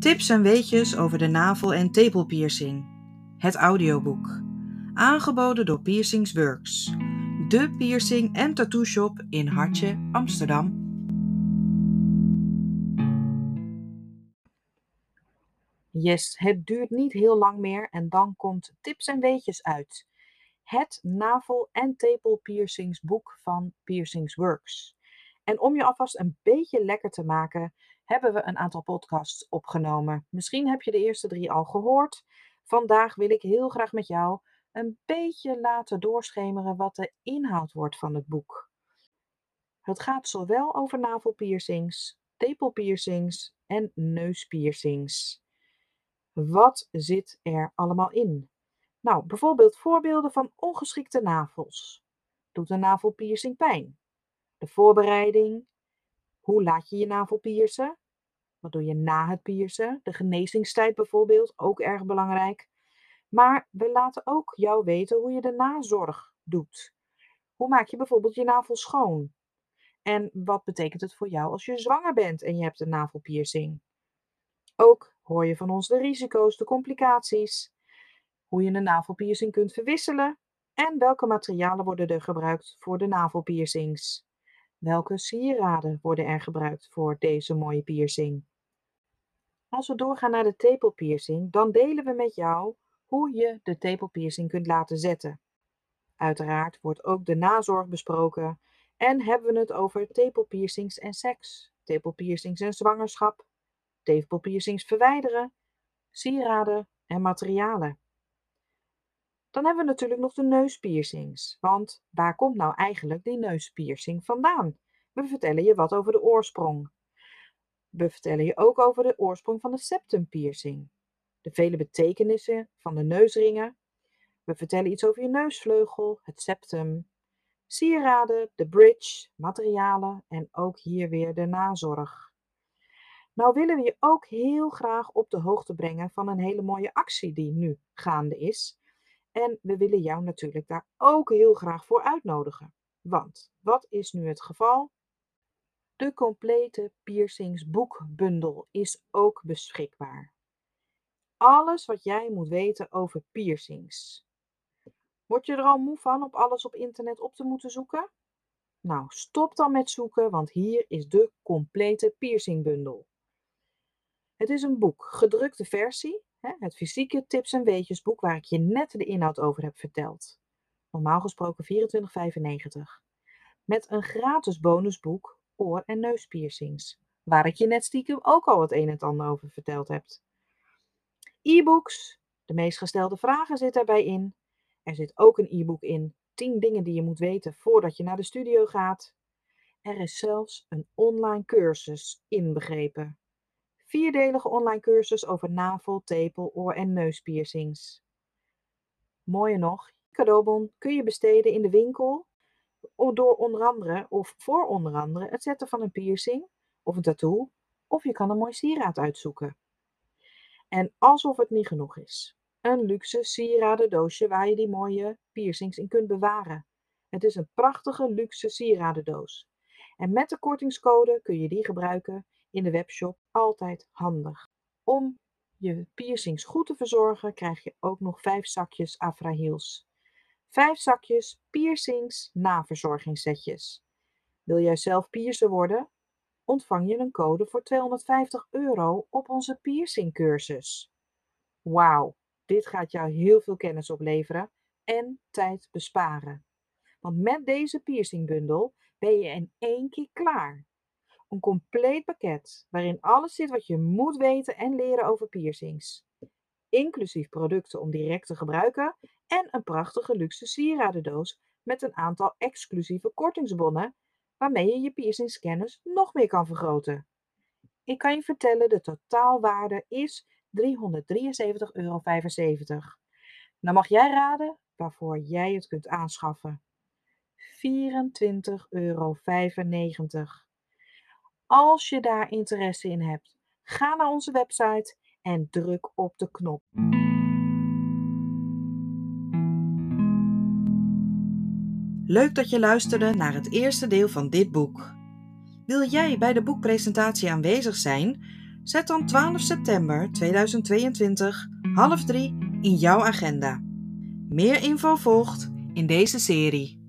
Tips en weetjes over de navel- en tepelpiercing. Het audioboek. Aangeboden door Piercings Works. De piercing en tattoo shop in Hartje, Amsterdam. Yes, het duurt niet heel lang meer en dan komt Tips en weetjes uit. Het navel- en tepelpiercingsboek van Piercings Works. En om je alvast een beetje lekker te maken, hebben we een aantal podcasts opgenomen. Misschien heb je de eerste drie al gehoord. Vandaag wil ik heel graag met jou een beetje laten doorschemeren wat de inhoud wordt van het boek. Het gaat zowel over navelpiercings, tepelpiercings en neuspiercings. Wat zit er allemaal in? Nou, bijvoorbeeld voorbeelden van ongeschikte navels. Doet een navelpiercing pijn? De voorbereiding. Hoe laat je je navel piercen? Wat doe je na het piercen? De genezingstijd bijvoorbeeld, ook erg belangrijk. Maar we laten ook jou weten hoe je de nazorg doet. Hoe maak je bijvoorbeeld je navel schoon? En wat betekent het voor jou als je zwanger bent en je hebt een navelpiercing? Ook hoor je van ons de risico's, de complicaties, hoe je een navelpiercing kunt verwisselen en welke materialen worden er gebruikt voor de navelpiercings. Welke sieraden worden er gebruikt voor deze mooie piercing? Als we doorgaan naar de tepelpiercing, dan delen we met jou hoe je de tepelpiercing kunt laten zetten. Uiteraard wordt ook de nazorg besproken en hebben we het over tepelpiercings en seks, tepelpiercings en zwangerschap, tepelpiercings verwijderen, sieraden en materialen. Dan hebben we natuurlijk nog de neuspiercings. Want waar komt nou eigenlijk die neuspiercing vandaan? We vertellen je wat over de oorsprong. We vertellen je ook over de oorsprong van de septumpiercing. De vele betekenissen van de neusringen. We vertellen iets over je neusvleugel, het septum. Sieraden, de bridge, materialen en ook hier weer de nazorg. Nou willen we je ook heel graag op de hoogte brengen van een hele mooie actie die nu gaande is. En we willen jou natuurlijk daar ook heel graag voor uitnodigen. Want wat is nu het geval? De complete piercingsboekbundel is ook beschikbaar. Alles wat jij moet weten over piercings. Word je er al moe van op alles op internet op te moeten zoeken? Nou, stop dan met zoeken, want hier is de complete piercingbundel. Het is een boek, gedrukte versie, het fysieke tips en weetjesboek waar ik je net de inhoud over heb verteld. Normaal gesproken 24,95. Met een gratis bonusboek oor- en neuspiercings, waar ik je net stiekem ook al het een en ander over verteld heb. E-books, de meest gestelde vragen zit daarbij in. Er zit ook een e-book in, 10 dingen die je moet weten voordat je naar de studio gaat. Er is zelfs een online cursus inbegrepen vierdelige online cursus over navel, tepel, oor- en neuspiercings. Mooier nog, cadeaubon kun je besteden in de winkel door onder andere of voor onder andere het zetten van een piercing of een tattoo of je kan een mooi sieraad uitzoeken. En alsof het niet genoeg is, een luxe sieradendoosje waar je die mooie piercings in kunt bewaren. Het is een prachtige luxe sieradendoos. En met de kortingscode kun je die gebruiken in de webshop altijd handig. Om je piercings goed te verzorgen krijg je ook nog 5 zakjes Afra Heels. 5 zakjes piercings naverzorgingssetjes. Wil jij zelf piercer worden? Ontvang je een code voor 250 euro op onze piercingcursus. Wauw, dit gaat jou heel veel kennis opleveren en tijd besparen. Want met deze piercingbundel ben je in één keer klaar. Een compleet pakket waarin alles zit wat je moet weten en leren over piercings. Inclusief producten om direct te gebruiken en een prachtige luxe sieradendoos met een aantal exclusieve kortingsbonnen waarmee je je piercingskennis nog meer kan vergroten. Ik kan je vertellen, de totaalwaarde is 373,75 euro. Nou mag jij raden waarvoor jij het kunt aanschaffen. 24,95 euro. Als je daar interesse in hebt, ga naar onze website en druk op de knop. Leuk dat je luisterde naar het eerste deel van dit boek. Wil jij bij de boekpresentatie aanwezig zijn? Zet dan 12 september 2022 half drie in jouw agenda. Meer info volgt in deze serie.